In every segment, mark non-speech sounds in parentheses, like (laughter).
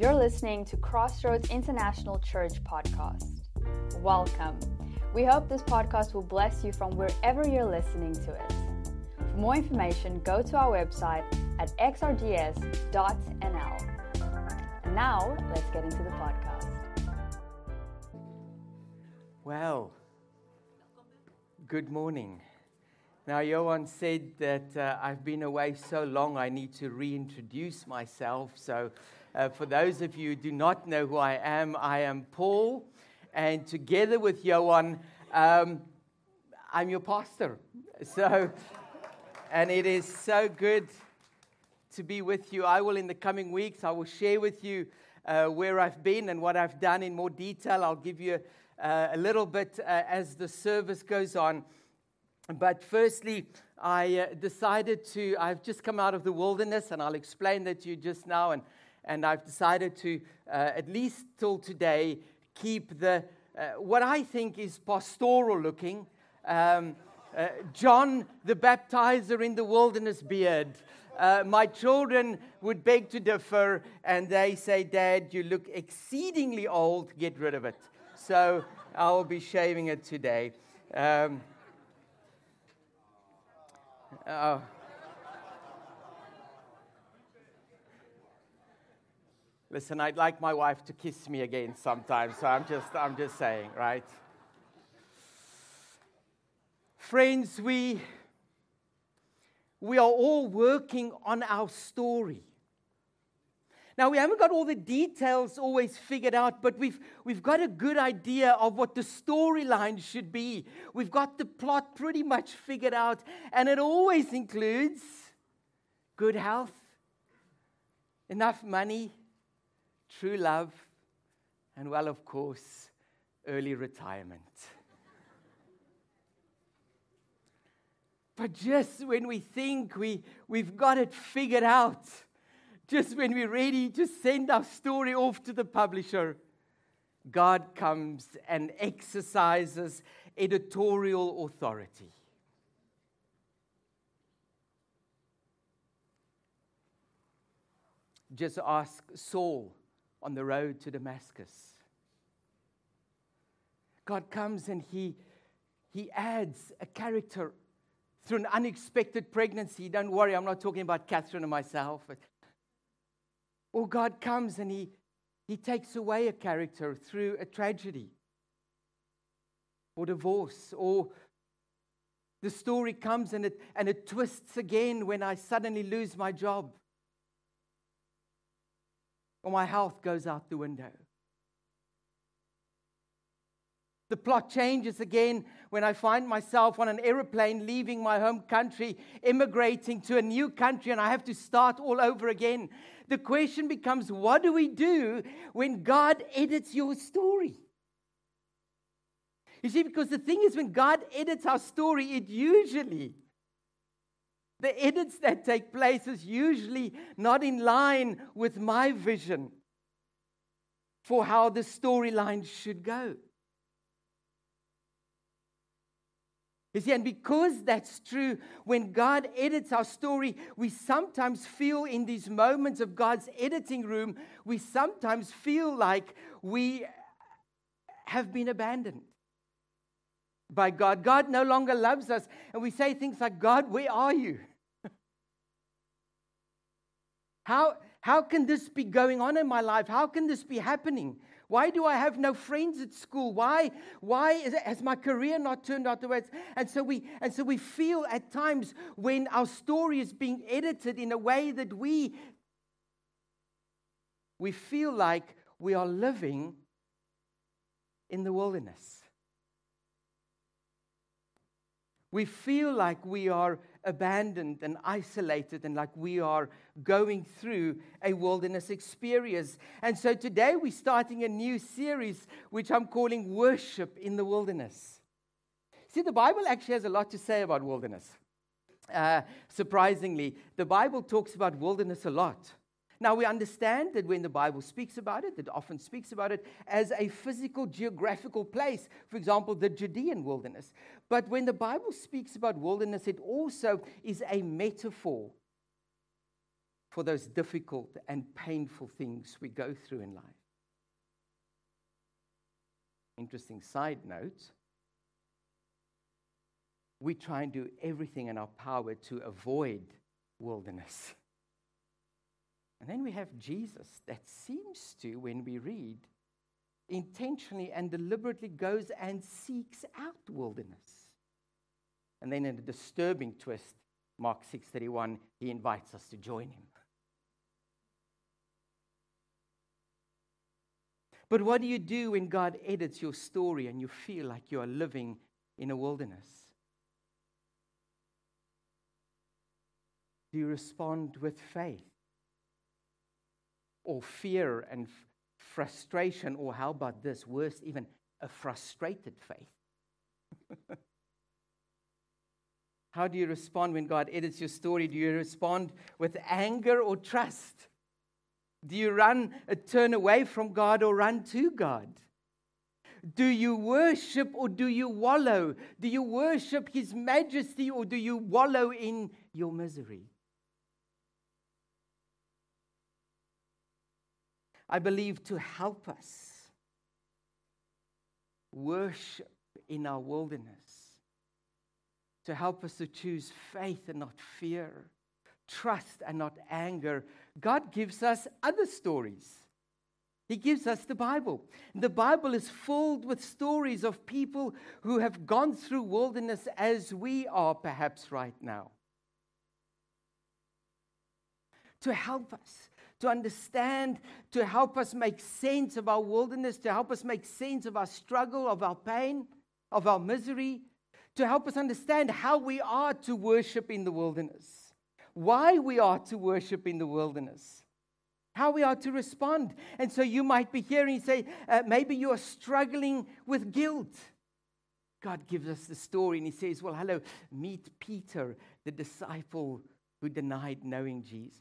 You're listening to Crossroads International Church podcast. Welcome. We hope this podcast will bless you from wherever you're listening to it. For more information, go to our website at xrds.nl. And now, let's get into the podcast. Well, good morning. Now, Johan said that uh, I've been away so long, I need to reintroduce myself. So, uh, for those of you who do not know who I am, I am Paul, and together with Johan, um, I'm your pastor. So, and it is so good to be with you. I will, in the coming weeks, I will share with you uh, where I've been and what I've done in more detail. I'll give you uh, a little bit uh, as the service goes on. But firstly, I uh, decided to, I've just come out of the wilderness, and I'll explain that to you just now. And and I've decided to, uh, at least till today, keep the uh, what I think is pastoral looking. Um, uh, John the Baptizer in the wilderness beard. Uh, my children would beg to differ, and they say, Dad, you look exceedingly old, get rid of it. So I'll be shaving it today. Um, oh. Listen, I'd like my wife to kiss me again sometime, so I'm just, I'm just saying, right? Friends, we, we are all working on our story. Now, we haven't got all the details always figured out, but we've, we've got a good idea of what the storyline should be. We've got the plot pretty much figured out, and it always includes good health, enough money, true love, and, well, of course, early retirement. But just when we think we, we've got it figured out, just when we're ready to send our story off to the publisher, God comes and exercises editorial authority. Just ask Saul on the road to Damascus. God comes and he, he adds a character through an unexpected pregnancy. Don't worry, I'm not talking about Catherine and myself. Or God comes and he, he takes away a character through a tragedy or divorce. Or the story comes and it, and it twists again when I suddenly lose my job or my health goes out the window. The plot changes again when I find myself on an aeroplane leaving my home country, immigrating to a new country, and I have to start all over again. The question becomes what do we do when God edits your story? You see, because the thing is, when God edits our story, it usually the edits that take place is usually not in line with my vision for how the storyline should go. You see, and because that's true, when God edits our story, we sometimes feel in these moments of God's editing room, we sometimes feel like we have been abandoned by God. God no longer loves us. And we say things like, God, where are you? How, how can this be going on in my life? How can this be happening? Why do I have no friends at school? Why, why it, has my career not turned out the way it's... And so, we, and so we feel at times when our story is being edited in a way that we, we feel like we are living in the wilderness. We feel like we are abandoned and isolated and like we are going through a wilderness experience. And so today we're starting a new series which I'm calling Worship in the Wilderness. See, the Bible actually has a lot to say about wilderness. Uh, surprisingly, the Bible talks about wilderness a lot. Now, we understand that when the Bible speaks about it, it often speaks about it as a physical, geographical place, for example, the Judean wilderness. But when the Bible speaks about wilderness, it also is a metaphor for those difficult and painful things we go through in life. Interesting side note we try and do everything in our power to avoid wilderness. (laughs) And then we have Jesus that seems to, when we read, intentionally and deliberately goes and seeks out wilderness. And then in a disturbing twist, Mark 6:31, he invites us to join him. But what do you do when God edits your story and you feel like you are living in a wilderness? Do you respond with faith? Or fear and f- frustration? Or how about this? Worse, even a frustrated faith. (laughs) how do you respond when God edits your story? Do you respond with anger or trust? Do you run, uh, turn away from God or run to God? Do you worship or do you wallow? Do you worship His majesty or do you wallow in your misery? I believe to help us worship in our wilderness, to help us to choose faith and not fear, trust and not anger, God gives us other stories. He gives us the Bible. The Bible is filled with stories of people who have gone through wilderness as we are perhaps right now. To help us, to understand, to help us make sense of our wilderness, to help us make sense of our struggle, of our pain, of our misery, to help us understand how we are to worship in the wilderness why we are to worship in the wilderness, how we are to respond. And so you might be hearing say, uh, maybe you are struggling with guilt. God gives us the story and he says, Well, hello, meet Peter, the disciple who denied knowing Jesus.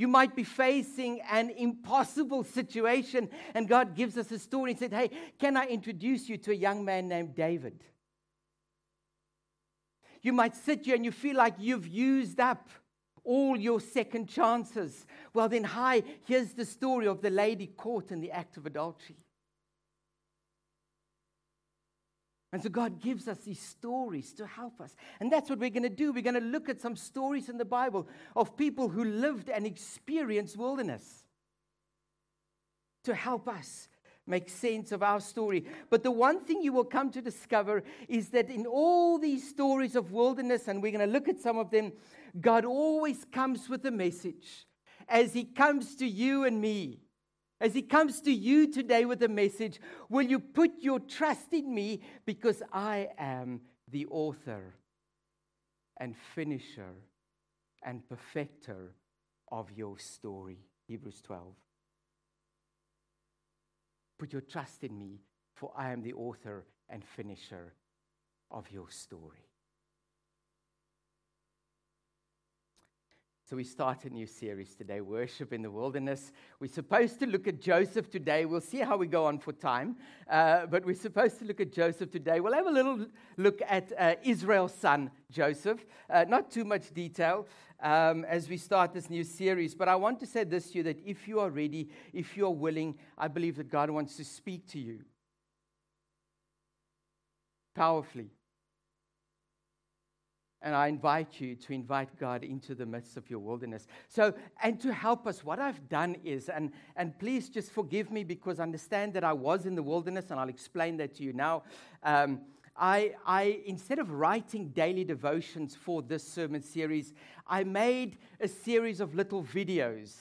You might be facing an impossible situation, and God gives us a story and said, Hey, can I introduce you to a young man named David? You might sit here and you feel like you've used up all your second chances. Well, then, hi, here's the story of the lady caught in the act of adultery. And so God gives us these stories to help us. And that's what we're going to do. We're going to look at some stories in the Bible of people who lived and experienced wilderness to help us make sense of our story. But the one thing you will come to discover is that in all these stories of wilderness, and we're going to look at some of them, God always comes with a message. As He comes to you and me, as He comes to you today with a message, will you put your trust in me because I am the author and finisher and perfecter of your story? Hebrews 12. Put your trust in me, for I am the author and finisher of your story. So, we start a new series today, Worship in the Wilderness. We're supposed to look at Joseph today. We'll see how we go on for time. Uh, but we're supposed to look at Joseph today. We'll have a little look at uh, Israel's son, Joseph. Uh, not too much detail um, as we start this new series. But I want to say this to you that if you are ready, if you are willing, I believe that God wants to speak to you powerfully. And I invite you to invite God into the midst of your wilderness. So, and to help us, what I've done is, and, and please just forgive me because understand that I was in the wilderness, and I'll explain that to you now. Um, I, I, instead of writing daily devotions for this sermon series, I made a series of little videos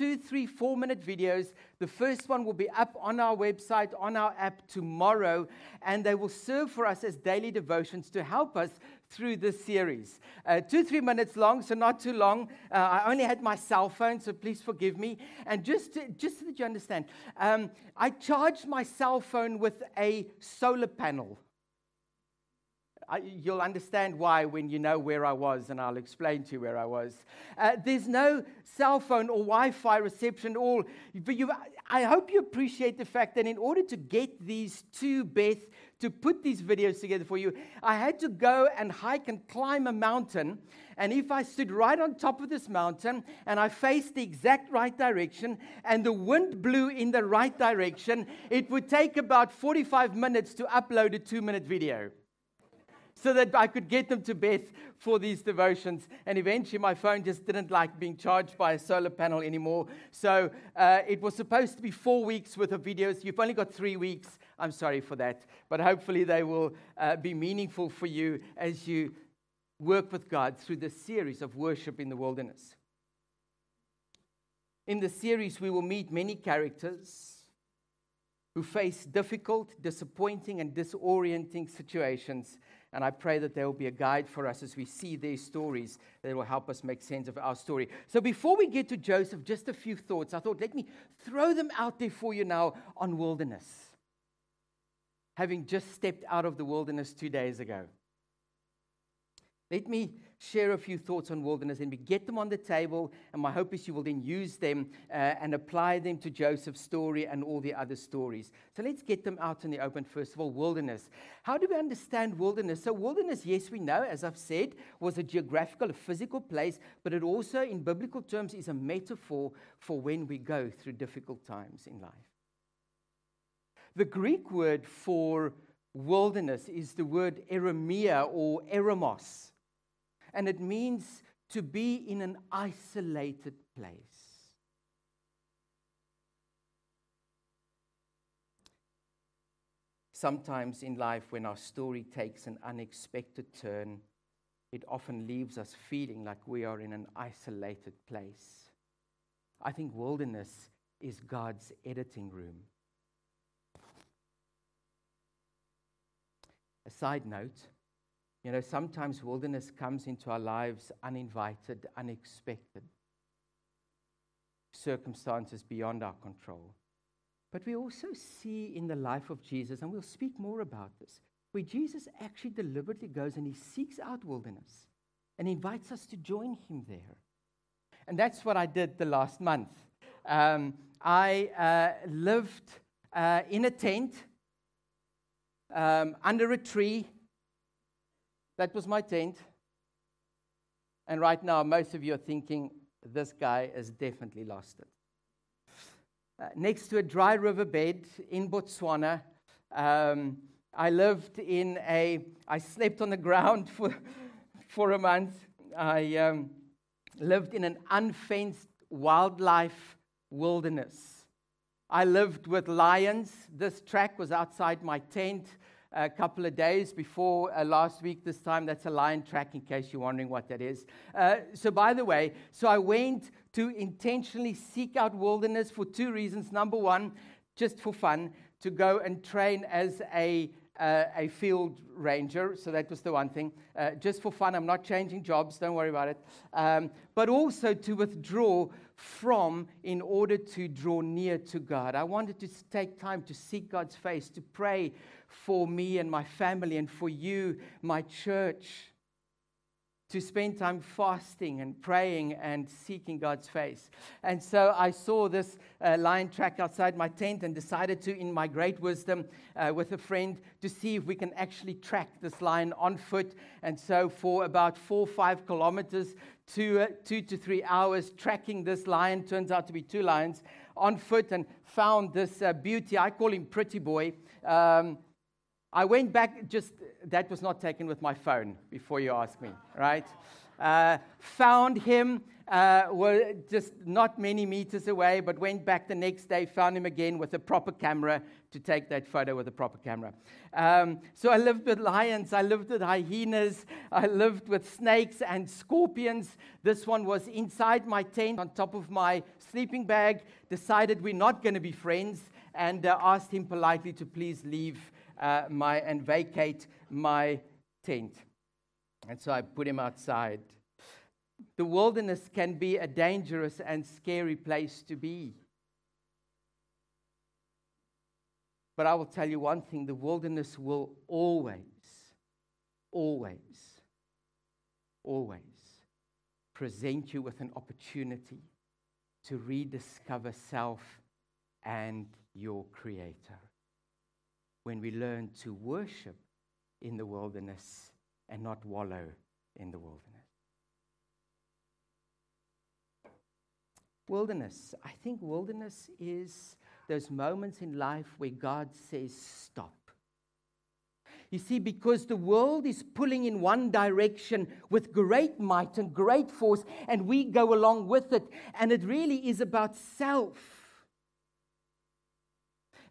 two, three, four minute videos. The first one will be up on our website, on our app tomorrow, and they will serve for us as daily devotions to help us through this series. Uh, two, three minutes long, so not too long. Uh, I only had my cell phone, so please forgive me. And just, to, just so that you understand, um, I charged my cell phone with a solar panel. I, you'll understand why when you know where I was, and I'll explain to you where I was. Uh, there's no cell phone or Wi Fi reception, at all. But you, I hope you appreciate the fact that in order to get these to Beth, to put these videos together for you, I had to go and hike and climb a mountain. And if I stood right on top of this mountain and I faced the exact right direction and the wind blew in the right direction, it would take about 45 minutes to upload a two minute video so that I could get them to Beth for these devotions. And eventually, my phone just didn't like being charged by a solar panel anymore. So uh, it was supposed to be four weeks worth of videos. You've only got three weeks. I'm sorry for that. But hopefully, they will uh, be meaningful for you as you work with God through this series of worship in the wilderness. In the series, we will meet many characters who face difficult, disappointing, and disorienting situations and I pray that there will be a guide for us as we see these stories that will help us make sense of our story. So before we get to Joseph, just a few thoughts. I thought, let me throw them out there for you now on wilderness. Having just stepped out of the wilderness two days ago. Let me share a few thoughts on wilderness and we get them on the table. And my hope is you will then use them uh, and apply them to Joseph's story and all the other stories. So let's get them out in the open. First of all, wilderness. How do we understand wilderness? So, wilderness, yes, we know, as I've said, was a geographical, a physical place, but it also, in biblical terms, is a metaphor for when we go through difficult times in life. The Greek word for wilderness is the word eremia or eremos and it means to be in an isolated place. Sometimes in life, when our story takes an unexpected turn, it often leaves us feeling like we are in an isolated place. I think wilderness is God's editing room. A side note you know, sometimes wilderness comes into our lives uninvited, unexpected, circumstances beyond our control. But we also see in the life of Jesus, and we'll speak more about this, where Jesus actually deliberately goes and he seeks out wilderness and invites us to join him there. And that's what I did the last month. Um, I uh, lived uh, in a tent um, under a tree that was my tent. And right now, most of you are thinking, this guy has definitely lost it. Uh, next to a dry riverbed in Botswana, um, I lived in a, I slept on the (laughs) ground for, for a month. I um, lived in an unfenced wildlife wilderness. I lived with lions. This track was outside my tent a couple of days before uh, last week this time. That's a lion track, in case you're wondering what that is. Uh, so, by the way, so I went to intentionally seek out wilderness for two reasons. Number one, just for fun, to go and train as a uh, a field ranger, so that was the one thing. Uh, just for fun, I'm not changing jobs, don't worry about it. Um, but also to withdraw from in order to draw near to God. I wanted to take time to seek God's face, to pray for me and my family and for you, my church, to spend time fasting and praying and seeking God's face. And so I saw this uh, lion track outside my tent and decided to, in my great wisdom uh, with a friend, to see if we can actually track this lion on foot. And so for about four or five kilometers, two, uh, two to three hours, tracking this lion, turns out to be two lions, on foot and found this uh, beauty. I call him Pretty Boy. Um, I went back, just that was not taken with my phone before you ask me, right? Uh, found him, uh, were just not many meters away, but went back the next day, found him again with a proper camera to take that photo with a proper camera. Um, so I lived with lions, I lived with hyenas, I lived with snakes and scorpions. This one was inside my tent on top of my sleeping bag, decided we're not going to be friends, and uh, asked him politely to please leave uh, my, and vacate my tent. And so I put him outside. The wilderness can be a dangerous and scary place to be. But I will tell you one thing the wilderness will always, always, always present you with an opportunity to rediscover self and your Creator. When we learn to worship in the wilderness and not wallow in the wilderness. Wilderness. I think wilderness is those moments in life where God says, Stop. You see, because the world is pulling in one direction with great might and great force, and we go along with it, and it really is about self.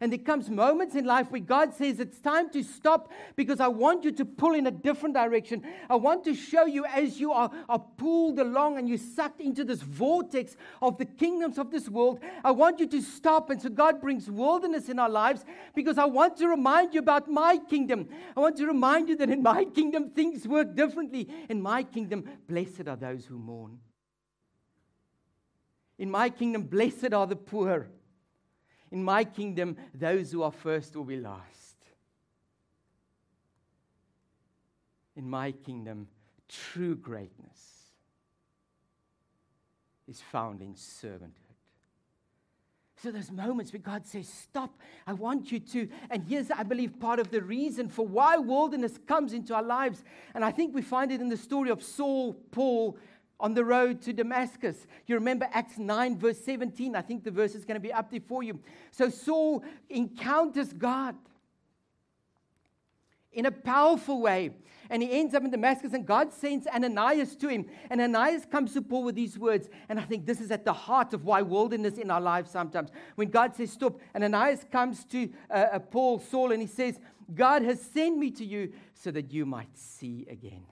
And there comes moments in life where God says, It's time to stop because I want you to pull in a different direction. I want to show you as you are, are pulled along and you're sucked into this vortex of the kingdoms of this world. I want you to stop. And so God brings wilderness in our lives because I want to remind you about my kingdom. I want to remind you that in my kingdom, things work differently. In my kingdom, blessed are those who mourn. In my kingdom, blessed are the poor. In my kingdom, those who are first will be last. In my kingdom, true greatness is found in servanthood. So there's moments where God says, Stop, I want you to. And here's, I believe, part of the reason for why wilderness comes into our lives. And I think we find it in the story of Saul, Paul, on the road to Damascus. You remember Acts 9, verse 17. I think the verse is going to be up there for you. So Saul encounters God in a powerful way. And he ends up in Damascus, and God sends Ananias to him. And Ananias comes to Paul with these words. And I think this is at the heart of why wilderness in our lives sometimes. When God says, Stop, Ananias comes to uh, uh, Paul, Saul, and he says, God has sent me to you so that you might see again.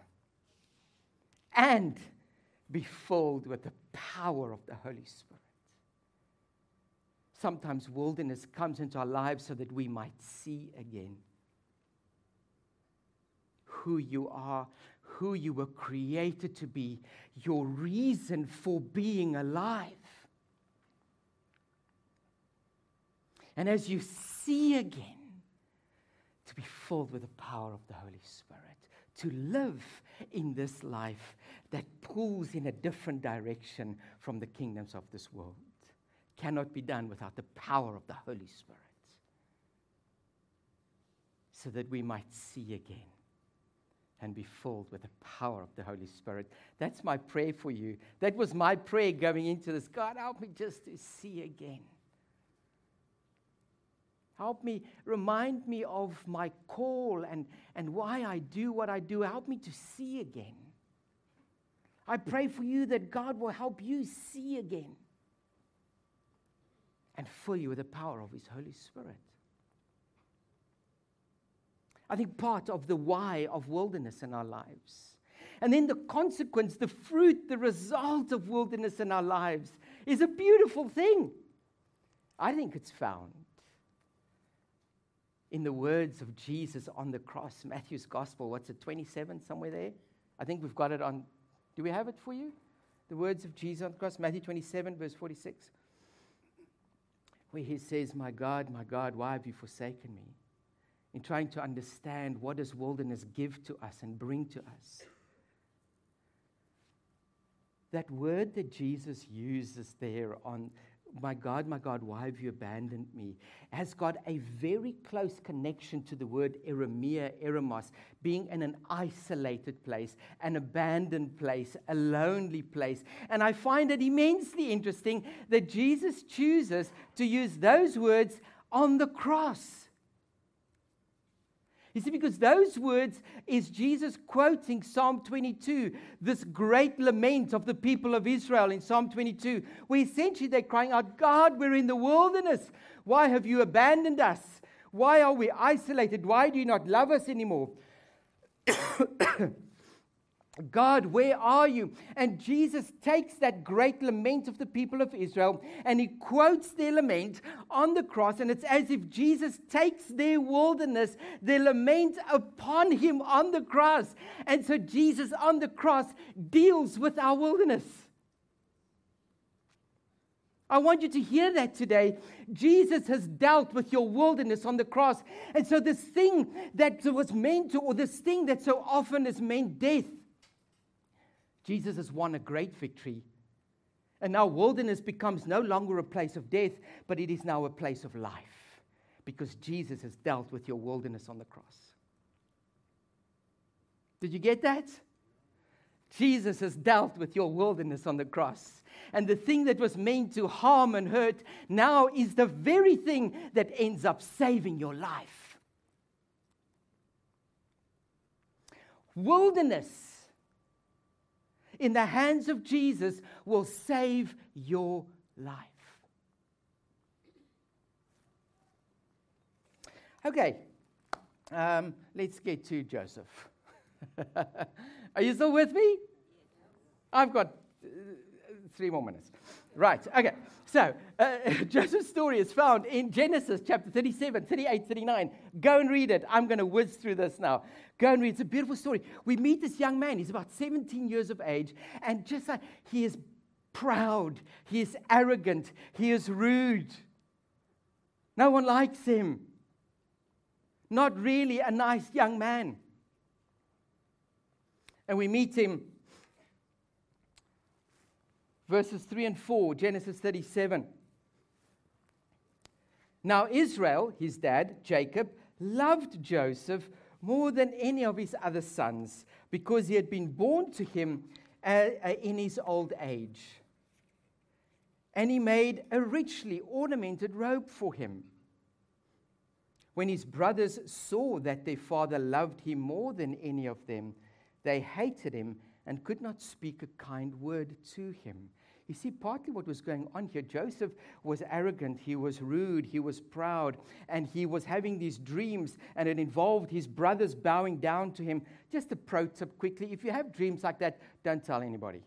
And be filled with the power of the Holy Spirit. Sometimes wilderness comes into our lives so that we might see again who you are, who you were created to be, your reason for being alive. And as you see again, to be filled with the power of the Holy Spirit, to live in this life that pulls in a different direction from the kingdoms of this world. Cannot be done without the power of the Holy Spirit. So that we might see again and be filled with the power of the Holy Spirit. That's my prayer for you. That was my prayer going into this. God, help me just to see again. Help me, remind me of my call and, and why I do what I do. Help me to see again. I pray for you that God will help you see again and fill you with the power of His Holy Spirit. I think part of the why of wilderness in our lives. And then the consequence, the fruit, the result of wilderness in our lives is a beautiful thing. I think it's found in the words of Jesus on the cross, Matthew's Gospel. What's it, 27, somewhere there? I think we've got it on do we have it for you? The words of Jesus on the cross, Matthew 27, verse 46, where he says, My God, my God, why have you forsaken me? In trying to understand what does wilderness give to us and bring to us. That word that Jesus uses there on my God, my God, why have you abandoned me? Has got a very close connection to the word eremia, eremos, being in an isolated place, an abandoned place, a lonely place. And I find it immensely interesting that Jesus chooses to use those words on the cross. You see, because those words is Jesus quoting Psalm 22, this great lament of the people of Israel in Psalm 22, where essentially they're crying out, God, we're in the wilderness. Why have you abandoned us? Why are we isolated? Why do you not love us anymore? (coughs) God, where are you? And Jesus takes that great lament of the people of Israel and he quotes their lament on the cross. And it's as if Jesus takes their wilderness, their lament upon him on the cross. And so Jesus on the cross deals with our wilderness. I want you to hear that today. Jesus has dealt with your wilderness on the cross. And so, this thing that was meant to, or this thing that so often is meant death, Jesus has won a great victory. And now, wilderness becomes no longer a place of death, but it is now a place of life because Jesus has dealt with your wilderness on the cross. Did you get that? Jesus has dealt with your wilderness on the cross. And the thing that was meant to harm and hurt now is the very thing that ends up saving your life. Wilderness in the hands of Jesus will save your life. Okay, um, let's get to Joseph. (laughs) Are you still with me? I've got uh, three more minutes. Right, okay. So, uh, (laughs) Joseph's story is found in Genesis chapter 37, 38, 39. Go and read it. I'm going to whiz through this now. Go and read. It's a beautiful story. We meet this young man. He's about 17 years of age, and just like he is proud, he is arrogant, he is rude. No one likes him. Not really a nice young man. And we meet him verses 3 and 4, Genesis 37. Now, Israel, his dad, Jacob, loved Joseph more than any of his other sons because he had been born to him uh, uh, in his old age. And he made a richly ornamented robe for him. When his brothers saw that their father loved him more than any of them, they hated him and could not speak a kind word to him. You see, partly what was going on here, Joseph was arrogant, he was rude, he was proud, and he was having these dreams, and it involved his brothers bowing down to him. Just a pro tip quickly if you have dreams like that, don't tell anybody.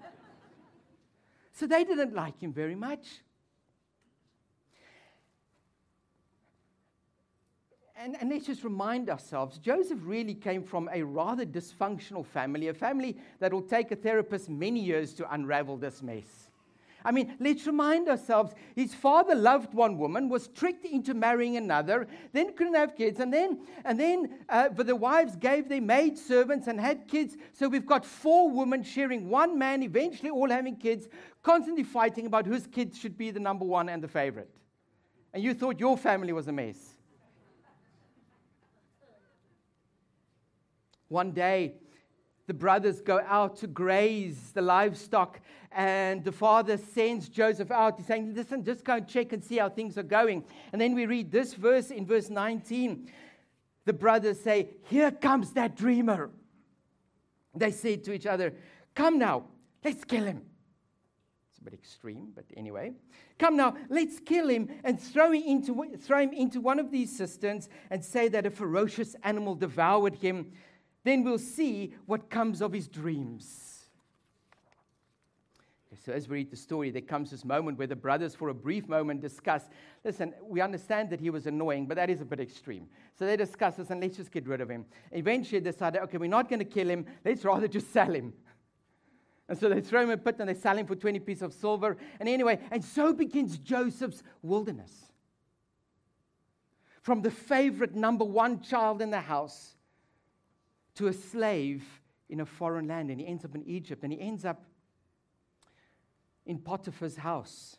(laughs) so they didn't like him very much. And, and, let's just remind ourselves Joseph really came from a rather dysfunctional family, a family that will take a therapist many years to unravel this mess. I mean, let's remind ourselves his father loved one woman, was tricked into marrying another, then couldn't have kids, and then, and then uh, but the wives gave their maid servants and had kids. So we've got four women sharing one man, eventually all having kids, constantly fighting about whose kids should be the number one and the favorite. And you thought your family was a mess. One day, the brothers go out to graze the livestock, and the father sends Joseph out. He's saying, Listen, just go and check and see how things are going. And then we read this verse in verse 19. The brothers say, Here comes that dreamer. They said to each other, Come now, let's kill him. It's a bit extreme, but anyway. Come now, let's kill him and throw him, into, throw him into one of these cisterns and say that a ferocious animal devoured him then we'll see what comes of his dreams. So, as we read the story, there comes this moment where the brothers, for a brief moment, discuss listen, we understand that he was annoying, but that is a bit extreme. So, they discuss this and let's just get rid of him. Eventually, they decided, okay, we're not going to kill him, let's rather just sell him. And so they throw him in a pit and they sell him for 20 pieces of silver. And anyway, and so begins Joseph's wilderness. From the favorite number one child in the house to a slave in a foreign land, and he ends up in Egypt, and he ends up in Potiphar's house.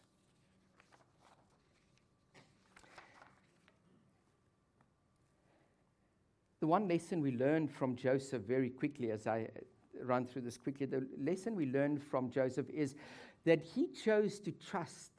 The one lesson we learned from Joseph very quickly, as I run through this quickly, the lesson we learned from Joseph is that he chose to trust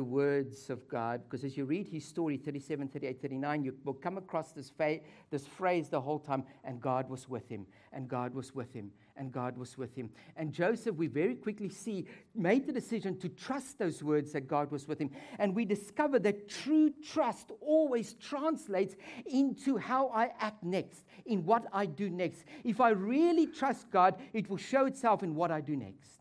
the words of God. Because as you read his story, 37, 38, 39, you will come across this, fa- this phrase the whole time, and God was with him, and God was with him, and God was with him. And Joseph, we very quickly see, made the decision to trust those words that God was with him. And we discover that true trust always translates into how I act next, in what I do next. If I really trust God, it will show itself in what I do next.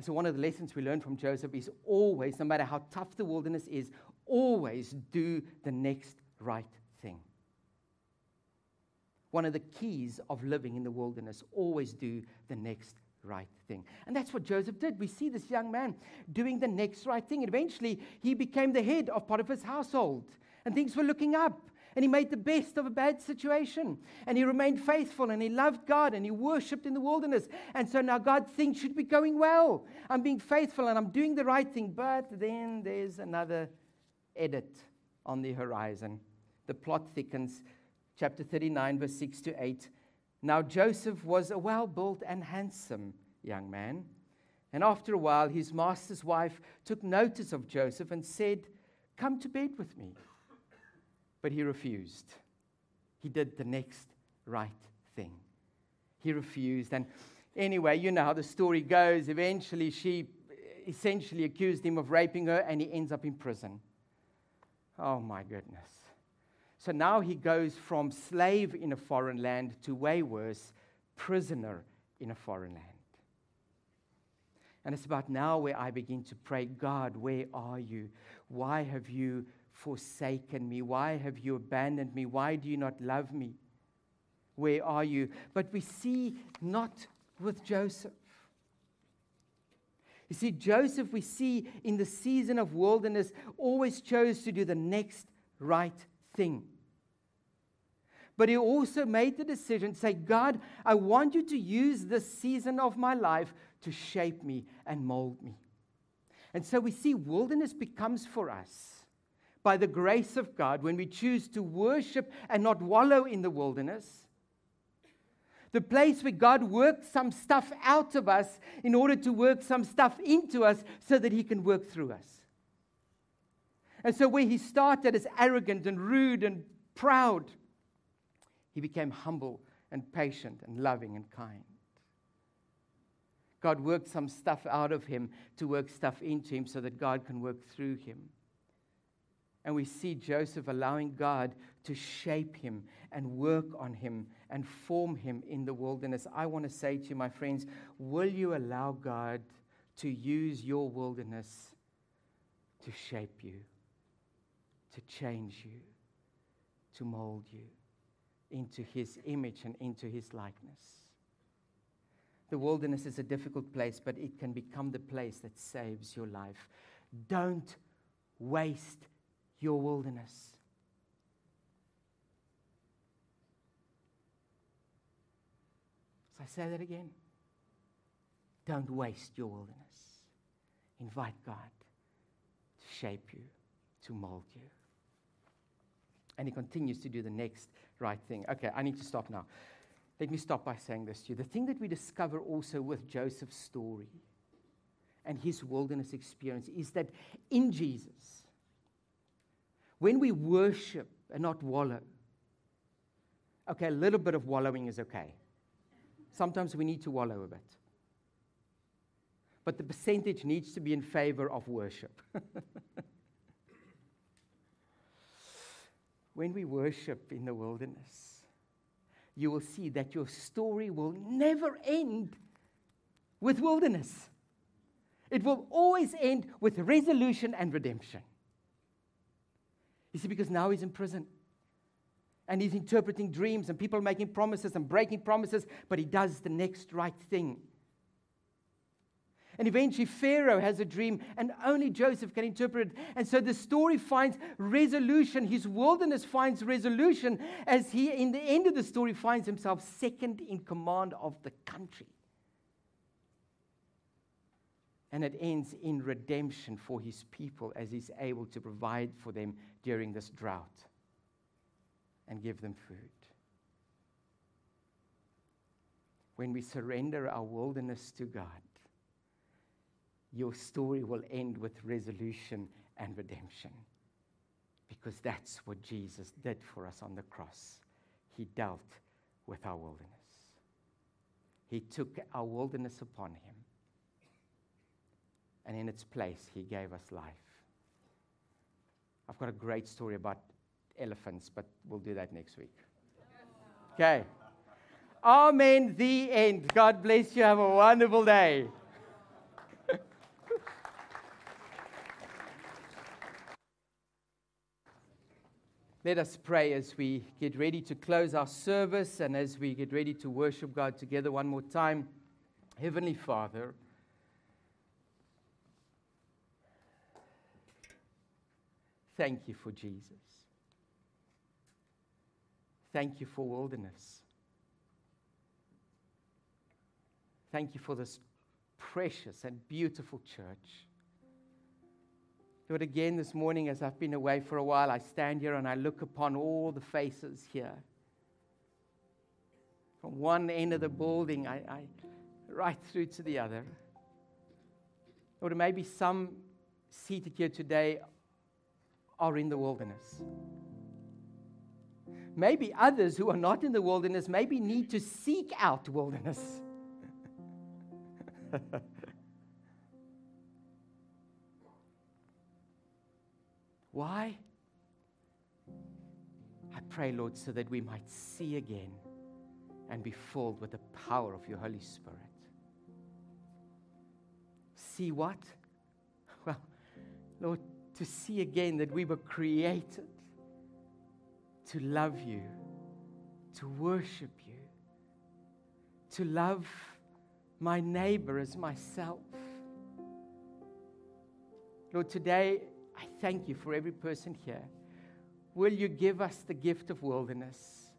And so, one of the lessons we learn from Joseph is always, no matter how tough the wilderness is, always do the next right thing. One of the keys of living in the wilderness, always do the next right thing. And that's what Joseph did. We see this young man doing the next right thing. Eventually, he became the head of Potiphar's household, and things were looking up. And he made the best of a bad situation. And he remained faithful and he loved God and he worshiped in the wilderness. And so now God things should be going well. I'm being faithful and I'm doing the right thing. But then there's another edit on the horizon. The plot thickens. Chapter 39, verse 6 to 8. Now Joseph was a well built and handsome young man. And after a while, his master's wife took notice of Joseph and said, Come to bed with me. But he refused. He did the next right thing. He refused. And anyway, you know how the story goes. Eventually, she essentially accused him of raping her, and he ends up in prison. Oh, my goodness. So now he goes from slave in a foreign land to way worse, prisoner in a foreign land. And it's about now where I begin to pray God, where are you? Why have you forsaken me? Why have you abandoned me? Why do you not love me? Where are you? But we see not with Joseph. You see, Joseph, we see in the season of wilderness, always chose to do the next right thing. But he also made the decision to say, God, I want you to use this season of my life to shape me and mold me. And so we see wilderness becomes for us by the grace of God, when we choose to worship and not wallow in the wilderness, the place where God works some stuff out of us in order to work some stuff into us so that He can work through us. And so, where He started as arrogant and rude and proud, He became humble and patient and loving and kind. God worked some stuff out of him to work stuff into him so that God can work through him. And we see Joseph allowing God to shape him and work on him and form him in the wilderness. I want to say to you, my friends, will you allow God to use your wilderness to shape you, to change you, to mold you into his image and into his likeness? The wilderness is a difficult place, but it can become the place that saves your life. Don't waste your wilderness. So I say that again. Don't waste your wilderness. Invite God to shape you, to mold you. And he continues to do the next right thing. Okay, I need to stop now. Let me stop by saying this to you. The thing that we discover also with Joseph's story and his wilderness experience is that in Jesus, when we worship and not wallow, okay, a little bit of wallowing is okay. Sometimes we need to wallow a bit. But the percentage needs to be in favor of worship. (laughs) when we worship in the wilderness, you will see that your story will never end with wilderness. It will always end with resolution and redemption. You see, because now he's in prison. And he's interpreting dreams, and people making promises and breaking promises, but he does the next right thing. And eventually, Pharaoh has a dream, and only Joseph can interpret it. And so the story finds resolution. His wilderness finds resolution as he, in the end of the story, finds himself second in command of the country and it ends in redemption for his people as he's able to provide for them during this drought and give them food. When we surrender our wilderness to God, your story will end with resolution and redemption because that's what Jesus did for us on the cross. He dealt with our wilderness, He took our wilderness upon Him and in its place, he gave us life. I've got a great story about elephants, but we'll do that next week. Okay. Amen. The end. God bless you. Have a wonderful day. (laughs) Let us pray as we get ready to close our service and as we get ready to worship God together one more time. Heavenly Father, thank you for Jesus. Thank you for wilderness. Thank you for this precious and beautiful church. Lord, again this morning, as I've been away for a while, I stand here and I look upon all the faces here. From one end of the building, I, I right through to the other. Lord, maybe some seated here today are in the wilderness. Maybe others who are not in the wilderness maybe need to seek out wilderness. (laughs) Why? I pray, Lord, so that we might see again and be filled with the power of your Holy Spirit. See what? (laughs) Well, Lord, to see again that we were created to love you, to worship you, to love my neighbor as myself. Lord, today I thank you for every person here. Will you give us the gift of wilderness?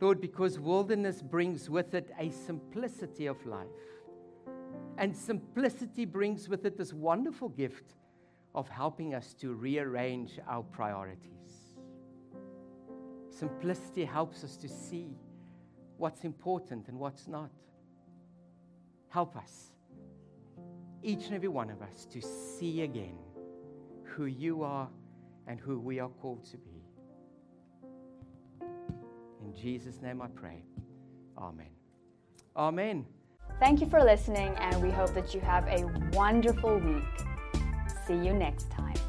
Lord, because wilderness brings with it a simplicity of life. And simplicity brings with it this wonderful gift of helping us to rearrange our priorities. Simplicity helps us to see what's important and what's not. Help us, each and every one of us, to see again who you are and who we are called to be. In Jesus' name I pray. Amen. Amen. Thank you for listening, and we hope that you have a wonderful week. See you next time.